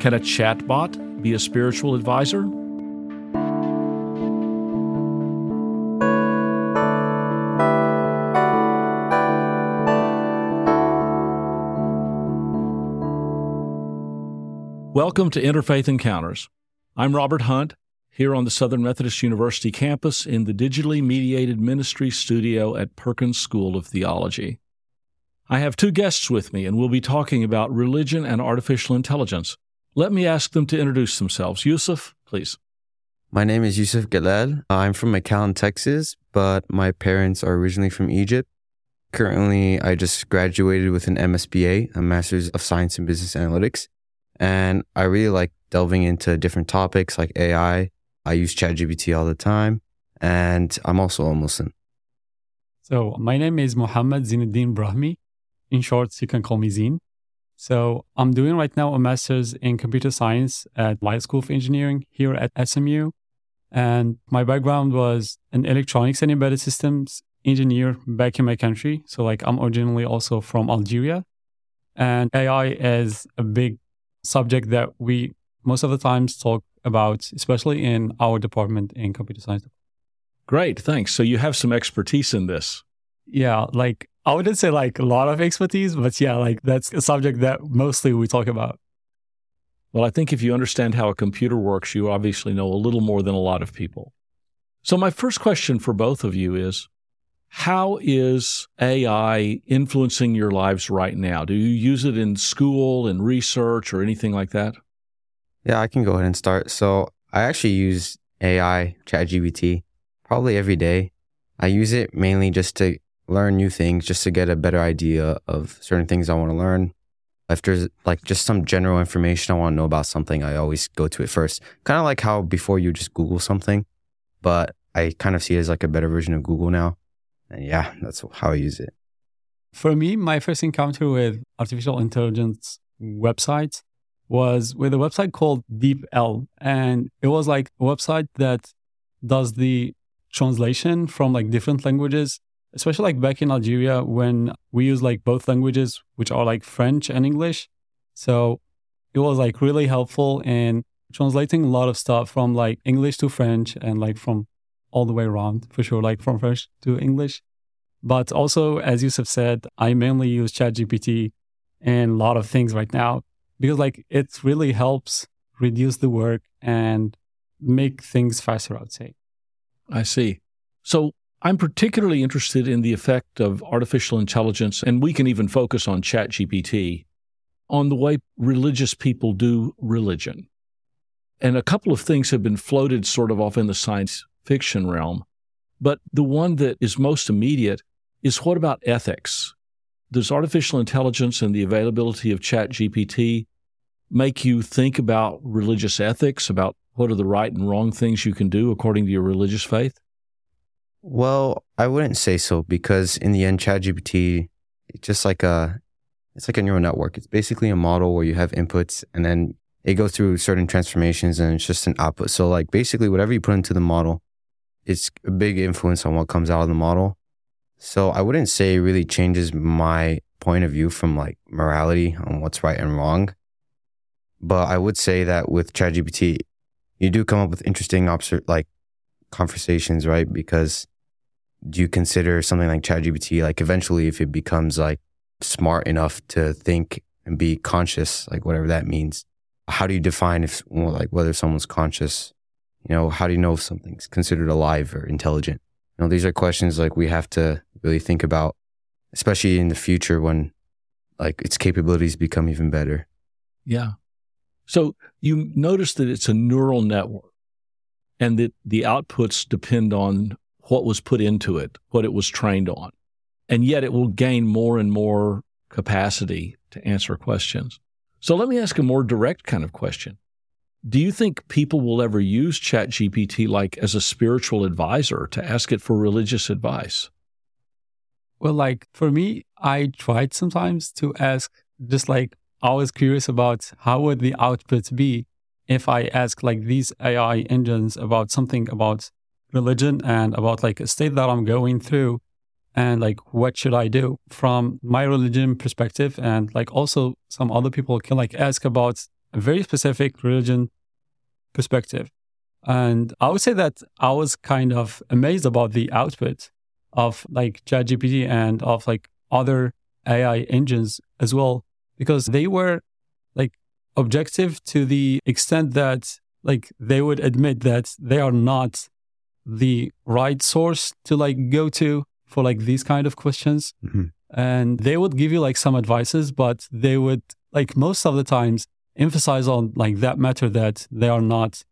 Can a chatbot be a spiritual advisor? Welcome to Interfaith Encounters. I'm Robert Hunt, here on the Southern Methodist University campus in the digitally mediated ministry studio at Perkins School of Theology. I have two guests with me, and we'll be talking about religion and artificial intelligence. Let me ask them to introduce themselves. Yusuf, please. My name is Yusuf Galel. I'm from McAllen, Texas, but my parents are originally from Egypt. Currently, I just graduated with an MSBA, a Master's of Science in Business Analytics. And I really like delving into different topics like AI. I use ChatGPT all the time. And I'm also a Muslim. So, my name is Mohammed Zinuddin Brahmi. In short, you can call me Zine. So I'm doing right now a master's in computer science at Lyle School of Engineering here at SMU. And my background was an electronics and embedded systems engineer back in my country. So like I'm originally also from Algeria. And AI is a big subject that we most of the times talk about, especially in our department in computer science. Great, thanks. So you have some expertise in this. Yeah, like I wouldn't say like a lot of expertise, but yeah, like that's a subject that mostly we talk about. Well, I think if you understand how a computer works, you obviously know a little more than a lot of people. So, my first question for both of you is How is AI influencing your lives right now? Do you use it in school, in research, or anything like that? Yeah, I can go ahead and start. So, I actually use AI, ChatGPT, probably every day. I use it mainly just to learn new things just to get a better idea of certain things I want to learn. If there's like just some general information I want to know about something, I always go to it first. Kind of like how before you just Google something, but I kind of see it as like a better version of Google now. And yeah, that's how I use it. For me, my first encounter with artificial intelligence websites was with a website called DeepL. And it was like a website that does the translation from like different languages especially like back in Algeria when we use like both languages, which are like French and English. So it was like really helpful in translating a lot of stuff from like English to French and like from all the way around for sure, like from French to English. But also, as Yusuf said, I mainly use ChatGPT in a lot of things right now because like it really helps reduce the work and make things faster, I'd say. I see. So I'm particularly interested in the effect of artificial intelligence, and we can even focus on ChatGPT, on the way religious people do religion. And a couple of things have been floated sort of off in the science fiction realm. But the one that is most immediate is what about ethics? Does artificial intelligence and the availability of ChatGPT make you think about religious ethics, about what are the right and wrong things you can do according to your religious faith? Well, I wouldn't say so because in the end, ChatGPT, it's just like a, it's like a neural network. It's basically a model where you have inputs and then it goes through certain transformations and it's just an output. So like basically whatever you put into the model, it's a big influence on what comes out of the model. So I wouldn't say it really changes my point of view from like morality on what's right and wrong. But I would say that with ChatGPT, you do come up with interesting like conversations, right? Because do you consider something like ChatGPT, like eventually if it becomes like smart enough to think and be conscious, like whatever that means, how do you define if, well, like whether someone's conscious? You know, how do you know if something's considered alive or intelligent? You know, these are questions like we have to really think about, especially in the future when like its capabilities become even better. Yeah. So you notice that it's a neural network and that the outputs depend on what was put into it, what it was trained on. And yet it will gain more and more capacity to answer questions. So let me ask a more direct kind of question. Do you think people will ever use ChatGPT like as a spiritual advisor to ask it for religious advice? Well, like for me, I tried sometimes to ask, just like I was curious about how would the output be if I ask like these AI engines about something about religion and about like a state that I'm going through and like what should I do from my religion perspective and like also some other people can like ask about a very specific religion perspective. And I would say that I was kind of amazed about the output of like ChatGPT and of like other AI engines as well, because they were like objective to the extent that like they would admit that they are not the right source to like go to for like these kind of questions. Mm-hmm. And they would give you like some advices, but they would like most of the times emphasize on like that matter that they are not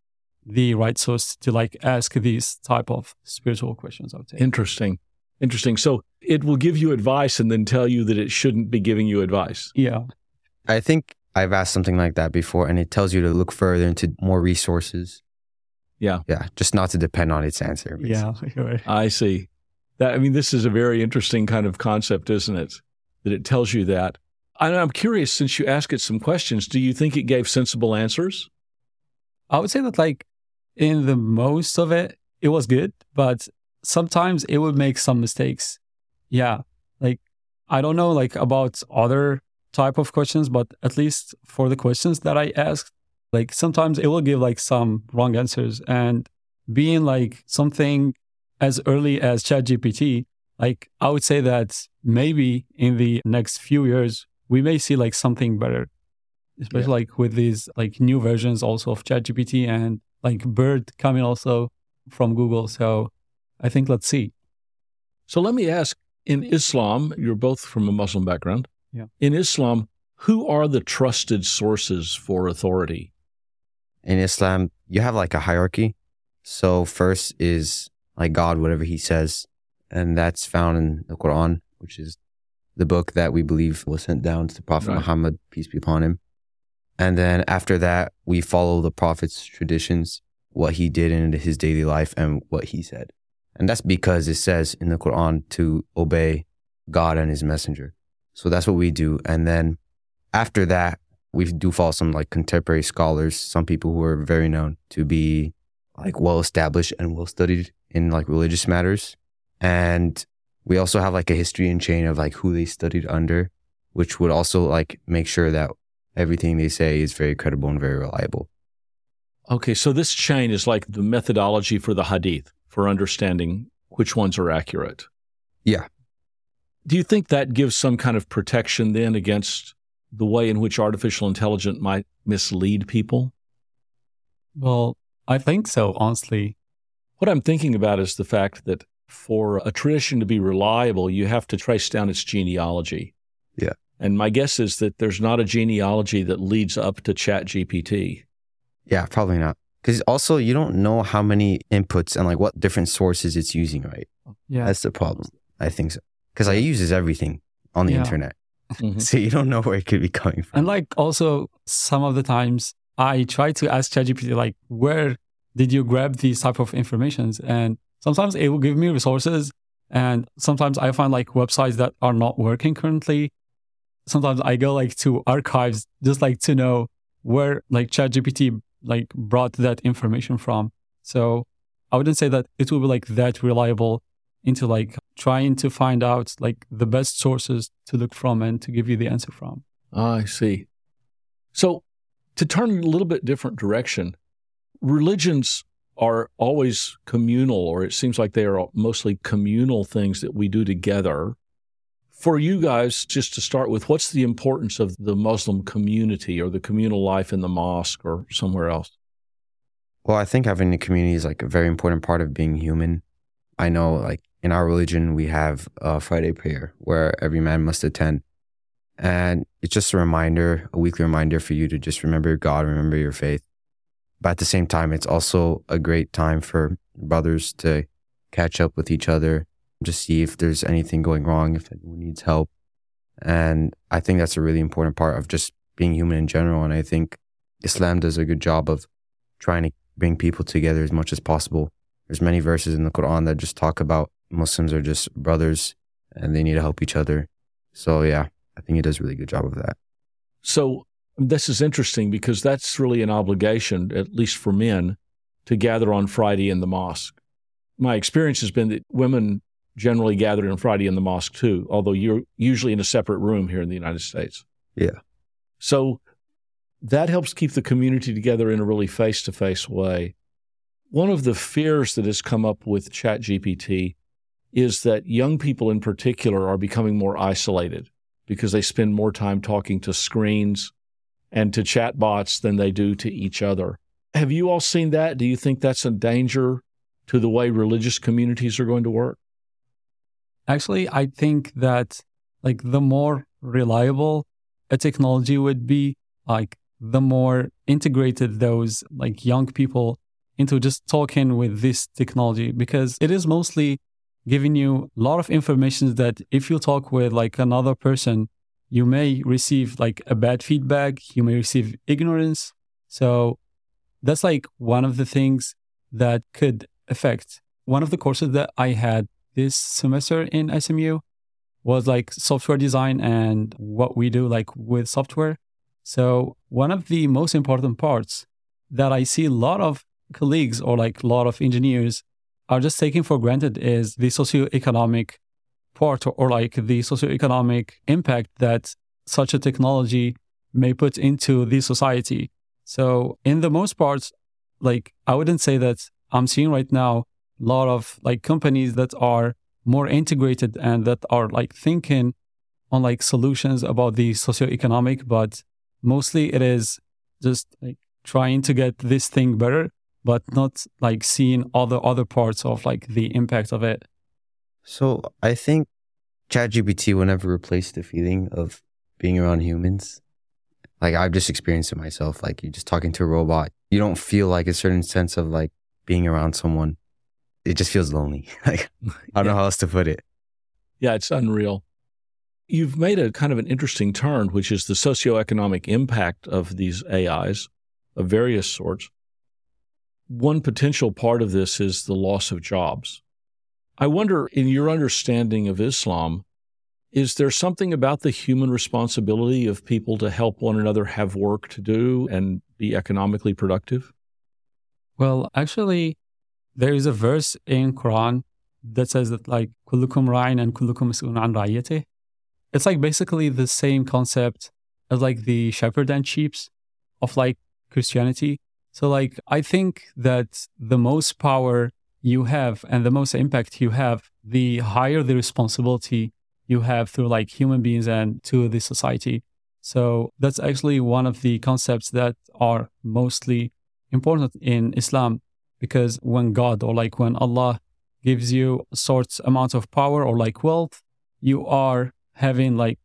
the right source to like ask these type of spiritual questions i would say Interesting. Interesting. So it will give you advice and then tell you that it shouldn't be giving you advice. yeah I think I've asked something like that before, and it tells you to look further into more resources. Yeah. Yeah, just not to depend on its answer. basically. yeah right. I see. That I mean, this is a very interesting kind of concept, isn't it? That it tells you that. And I'm curious, since you ask it some questions, do you think it gave sensible answers? i would say that like in the most of it it was good but sometimes it would make some mistakes yeah like i don't know like about other type of questions but at least for the questions that i asked like sometimes it will give like some wrong answers and being like something as early as ChatGPT, like I would say that maybe in the next few years we may see like something better, especially like with these like new versions also of ChatGPT and like Bard coming also from Google. So I think let's see. So let me ask in Islam, you're both from a Muslim background. Yeah. In Islam, who are the trusted sources for authority? In Islam, you have like a hierarchy. So first is like God, whatever He says, and that's found in the Quran, which is the book that we believe was sent down to the Prophet Right. Muhammad, peace be upon him. And then after that, we follow the Prophet's traditions, what he did in his daily life, and what he said. And that's because it says in the Quran to obey God and His Messenger. So that's what we do. And then after that, we do follow some like contemporary scholars, some people who are very known to be like well established and well studied in like religious matters. And we also have like a history and chain of like who they studied under, which would also like make sure that everything they say is very credible and very reliable. Okay, so this chain is like the methodology for the hadith for understanding which ones are accurate. Yeah. Do you think that gives some kind of protection then against the way in which artificial intelligence might mislead people? Well, I think so, honestly. What I'm thinking about is the fact that for a tradition to be reliable, you have to trace down its genealogy. Yeah. And my guess is that there's not a genealogy that leads up to ChatGPT. Yeah, probably not. Because also you don't know how many inputs and like what different sources it's using, right? Yeah. That's the problem. I think so. Because it uses everything on the Yeah. internet. Mhm. So you don't know where it could be coming from. And like also some of the times I try to ask ChatGPT like where did you grab these type of informations? And sometimes it will give me resources and sometimes I find like websites that are not working currently. Sometimes I go like to archives just like to know where like ChatGPT like brought that information from. So I wouldn't say that it will be like that reliable into like trying to find out like the best sources to look from and to give you the answer from. Ah, I see. So, to turn a little bit different direction, religions are always communal, or it seems like they are mostly communal things that we do together. For you guys, just to start with, what's the importance of the Muslim community or the communal life in the mosque or somewhere else? Well, I think having a community is like a very important part of being human. I know, like in our religion, we have a Friday prayer where every man must attend. And it's just a reminder, a weekly reminder for you to just remember God, remember your faith. But at the same time, it's also a great time for brothers to catch up with each other, just see if there's anything going wrong, if anyone needs help. And I think that's a really important part of just being human in general. And I think Islam does a good job of trying to bring people together as much as possible. There's many verses in the Quran that just talk about Muslims are just brothers and they need to help each other. So yeah, I think he does a really good job of that. So, this is interesting because that's really an obligation, at least for men, to gather on Friday in the mosque. My experience has been that women generally gather on Friday in the mosque too, although you're usually in a separate room here in the United States. Yeah. So, that helps keep the community together in a really face to face way. One of the fears that has come up with ChatGPT is that young people in particular are becoming more isolated because they spend more time talking to screens and to chatbots than they do to each other. Have you all seen that? Do you think that's a danger to the way religious communities are going to work? Actually, I think that like the more reliable a technology would be, like the more integrated those like young people into just talking with this technology because it is mostly giving you a lot of information that if you talk with like another person you may receive like a bad feedback you may receive ignorance. So that's like one of the things that could affect. One of the courses that i had this semester in smu was like software design and what we do like with software. So one of the most important parts that i see a lot of colleagues or like a lot of engineers are just taking for granted is the socioeconomic part or, or like the socioeconomic impact that such a technology may put into the society. So in the most part, like I wouldn't say that I'm seeing right now a lot of like companies that are more integrated and that are like thinking on like solutions about the socioeconomic, but mostly it is just like trying to get this thing better but not like seeing all the other parts of like the impact of it. So I think ChatGPT will never replace the feeling of being around humans. Like I've just experienced it myself. Like you're just talking to a robot. You don't feel like a certain sense of like being around someone. It just feels lonely. like I don't yeah. know how else to put it. Yeah, it's unreal. You've made a kind of an interesting turn, which is the socioeconomic impact of these AIs of various sorts. One potential part of this is the loss of jobs. I wonder, in your understanding of Islam, is there something about the human responsibility of people to help one another have work to do and be economically productive? Well, actually, there is a verse in Quran that says that like kullukum ra'in and kullukum mas'ulun an. It's like basically the same concept as like the shepherd and sheep of like Christianity. So, like, I think that the most power you have and the most impact you have, the higher the responsibility you have through like human beings and to the society. So, that's actually one of the concepts that are mostly important in Islam because when God or like when Allah gives you a sort amount of power or like wealth, you are having like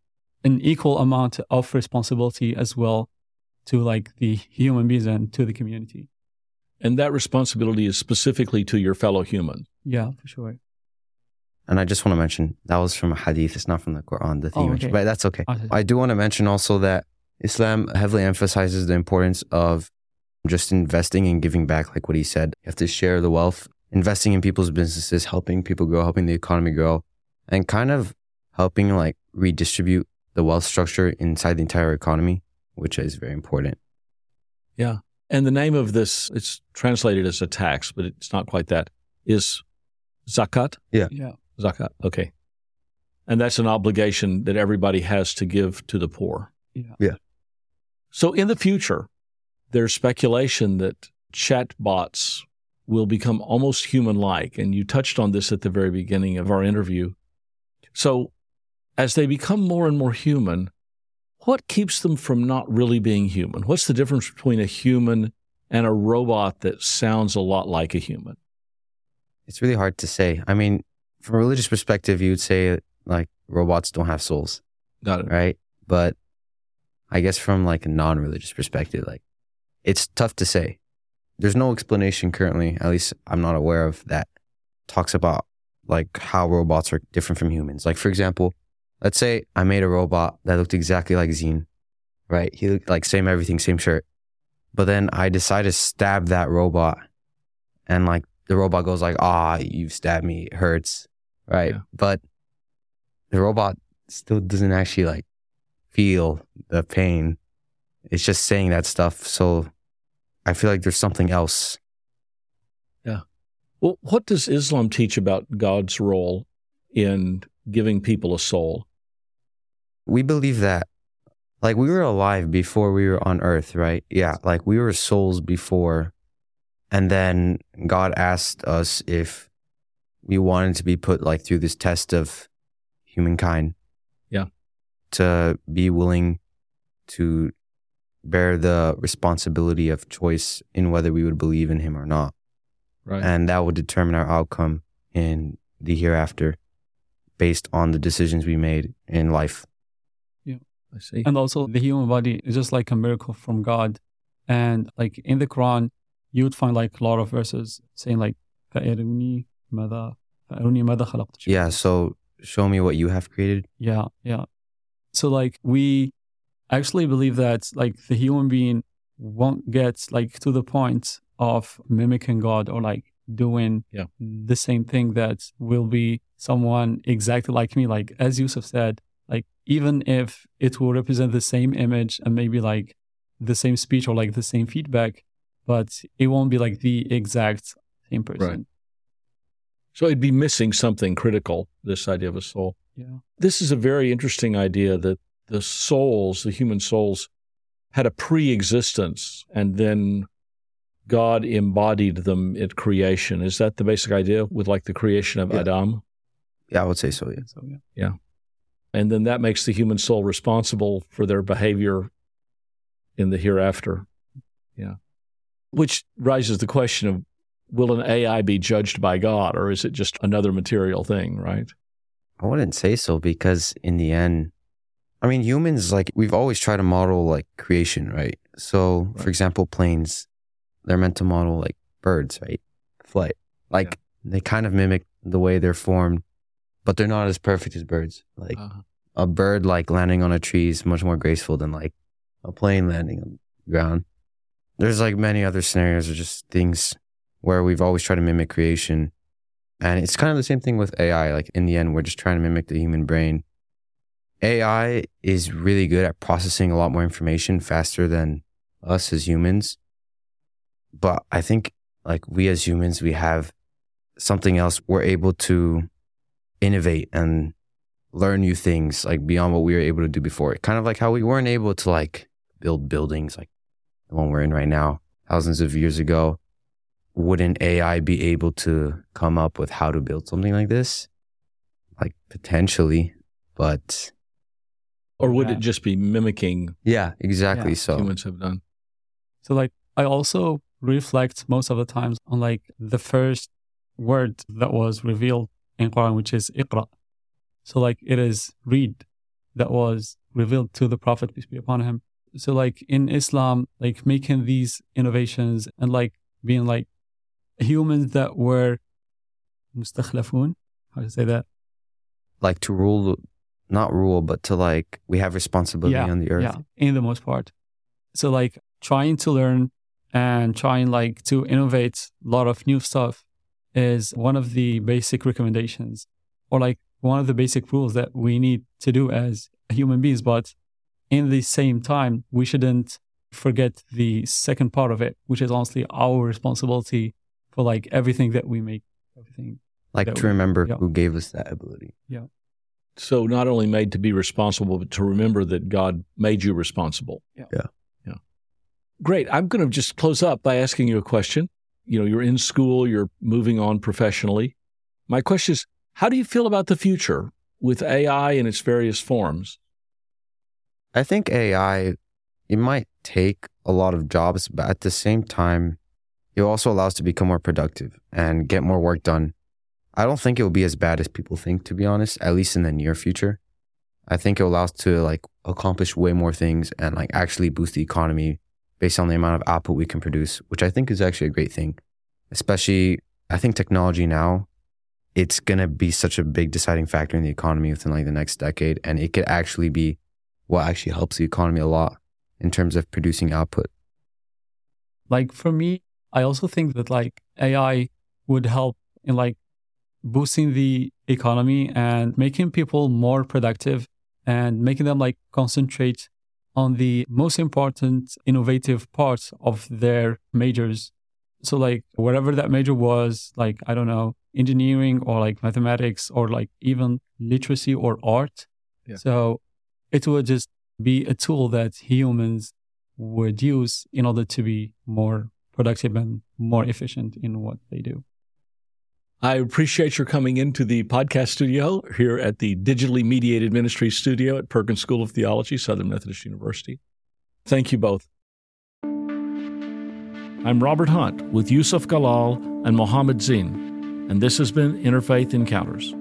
an equal amount of responsibility as well to like the human beings and to the community. And that responsibility is specifically to your fellow human. Yeah, for sure. And I just want to mention that was from a hadith. It's not from the Quran, the thing, oh, okay. but that's okay. okay. I do want to mention also that Islam heavily emphasizes the importance of just investing and giving back, like what he said. You have to share the wealth, investing in people's businesses, helping people grow, helping the economy grow, and kind of helping like redistribute the wealth structure inside the entire economy which is very important. Yeah. And the name of this, it's translated as a tax, but it's not quite that, is zakat? Yeah. Yeah. Zakat. Okay. And that's an obligation that everybody has to give to the poor. Yeah. Yeah. So in the future, there's speculation that chatbots will become almost human like. And you touched on this at the very beginning of our interview. So as they become more and more human, what keeps them from not really being human? What's the difference between a human and a robot that sounds a lot like a human? It's really hard to say. I mean, from a religious perspective, you'd say like robots don't have souls. Got it. Right. But I guess from like a non religious perspective, like it's tough to say. There's no explanation currently, at least I'm not aware of that talks about like how robots are different from humans. Like, for example, let's say I made a robot that looked exactly like Zine, right? He looked like same everything, same shirt. But then I decide to stab that robot and like the robot goes like, ah, you've stabbed me, it hurts. Right. Yeah. But the robot still doesn't actually like feel the pain. It's just saying that stuff. So I feel like there's something else. Yeah. Well, what does Islam teach about God's role in giving people a soul? We believe that like we were alive before we were on earth, right? Yeah, like we were souls before. And then God asked us if we wanted to be put like through this test of humankind. Yeah. To be willing to bear the responsibility of choice in whether we would believe in him or not. Right. And that would determine our outcome in the hereafter based on the decisions we made in life. I see. And also, the human body is just like a miracle from God. And like in the Quran, you would find like a lot of verses saying like, فَأَرُونِي ماذا فَأَرُونِي ماذا خَلَقْتُ Yeah. So show me what you have created. Yeah, yeah. So like we actually believe that like the human being won't get like to the point of mimicking God or like doing Yeah. the same thing that will be someone exactly like me. Like as Yusuf said, like even if it will represent the same image and maybe like the same speech or like the same feedback, but it won't be like the exact same person. Right. So it'd be missing something critical, this idea of a soul. Yeah. This is a very interesting idea that the souls, the human souls, had a pre existence and then God embodied them at creation. Is that the basic idea with like the creation of Yeah. Adam? Yeah, I would say so. Yeah. So yeah. And then that makes the human soul responsible for their behavior in the hereafter. Yeah. Which raises the question of will an AI be judged by God or is it just another material thing, right? I wouldn't say so because in the end, I mean, humans, like, we've always tried to model like creation, right? So, Right. for example, planes, they're meant to model like birds, right? Flight. Like, they kind of mimic the way they're formed, but they're not as perfect as birds. Like, Uh, a bird, like, landing on a tree is much more graceful than like a plane landing on the ground. There's like many other scenarios or just things where we've always tried to mimic creation. And it's kind of the same thing with AI. Like in the end, we're just trying to mimic the human brain. AI is really good at processing a lot more information faster than us as humans. But I think like we as humans, we have something else. We're able to innovate and learn new things like beyond what we were able to do before. Kind of like how we weren't able to like build buildings like the one we're in right now thousands of years ago. Wouldn't AI be able to come up with how to build something like this? Like potentially, but or would Yeah. it just be mimicking yeah, exactly. Yeah. So humans have done? So like I also reflect most of the times on like the first word that was revealed in Quran, which is Iqra. So like it is read that was revealed to the Prophet, peace be upon him. So like in Islam, like making these innovations and like being like humans that were mustakhlafun, how to say that? like to rule, not rule, but to like we have responsibility Yeah, on the earth. Yeah, in the most part. So like trying to learn and trying like to innovate a lot of new stuff is one of the basic recommendations or like one of the basic rules that we need to do as human beings. But in the same time, we shouldn't forget the second part of it, which is honestly our responsibility for like everything that we make, everything. Like to we- remember yeah. who gave us that ability. Yeah. So not only made to be responsible, but to remember that God made you responsible. Yeah. Yeah. Yeah. Great. I'm going to just close up by asking you a question. You know, you're in school, you're moving on professionally. My question is, how do you feel about the future with AI in its various forms? I think AI, it might take a lot of jobs, but at the same time, it also allows to become more productive and get more work done. I don't think it will be as bad as people think, to be honest, at least in the near future. I think it will allow us to like accomplish way more things and like actually boost the economy based on the amount of output we can produce, which I think is actually a great thing. Especially, I think technology now, it's going to be such a big deciding factor in the economy within like the next decade. And it could actually be what actually helps the economy a lot in terms of producing output. Like for me, I also think that like AI would help in like boosting the economy and making people more productive and making them like concentrate on the most important innovative parts of their majors. So like whatever that major was, like I don't know, engineering or like mathematics or like even literacy or art. Yeah. So it would just be a tool that humans would use in order to be more productive and more efficient in what they do. I appreciate your coming into the podcast studio here at the Digitally Mediated Ministry Studio at Perkins School of Theology, Southern Methodist University. Thank you both. I'm Robert Hunt with Yusuf Galal and Mohammed Zine, and this has been Interfaith Encounters.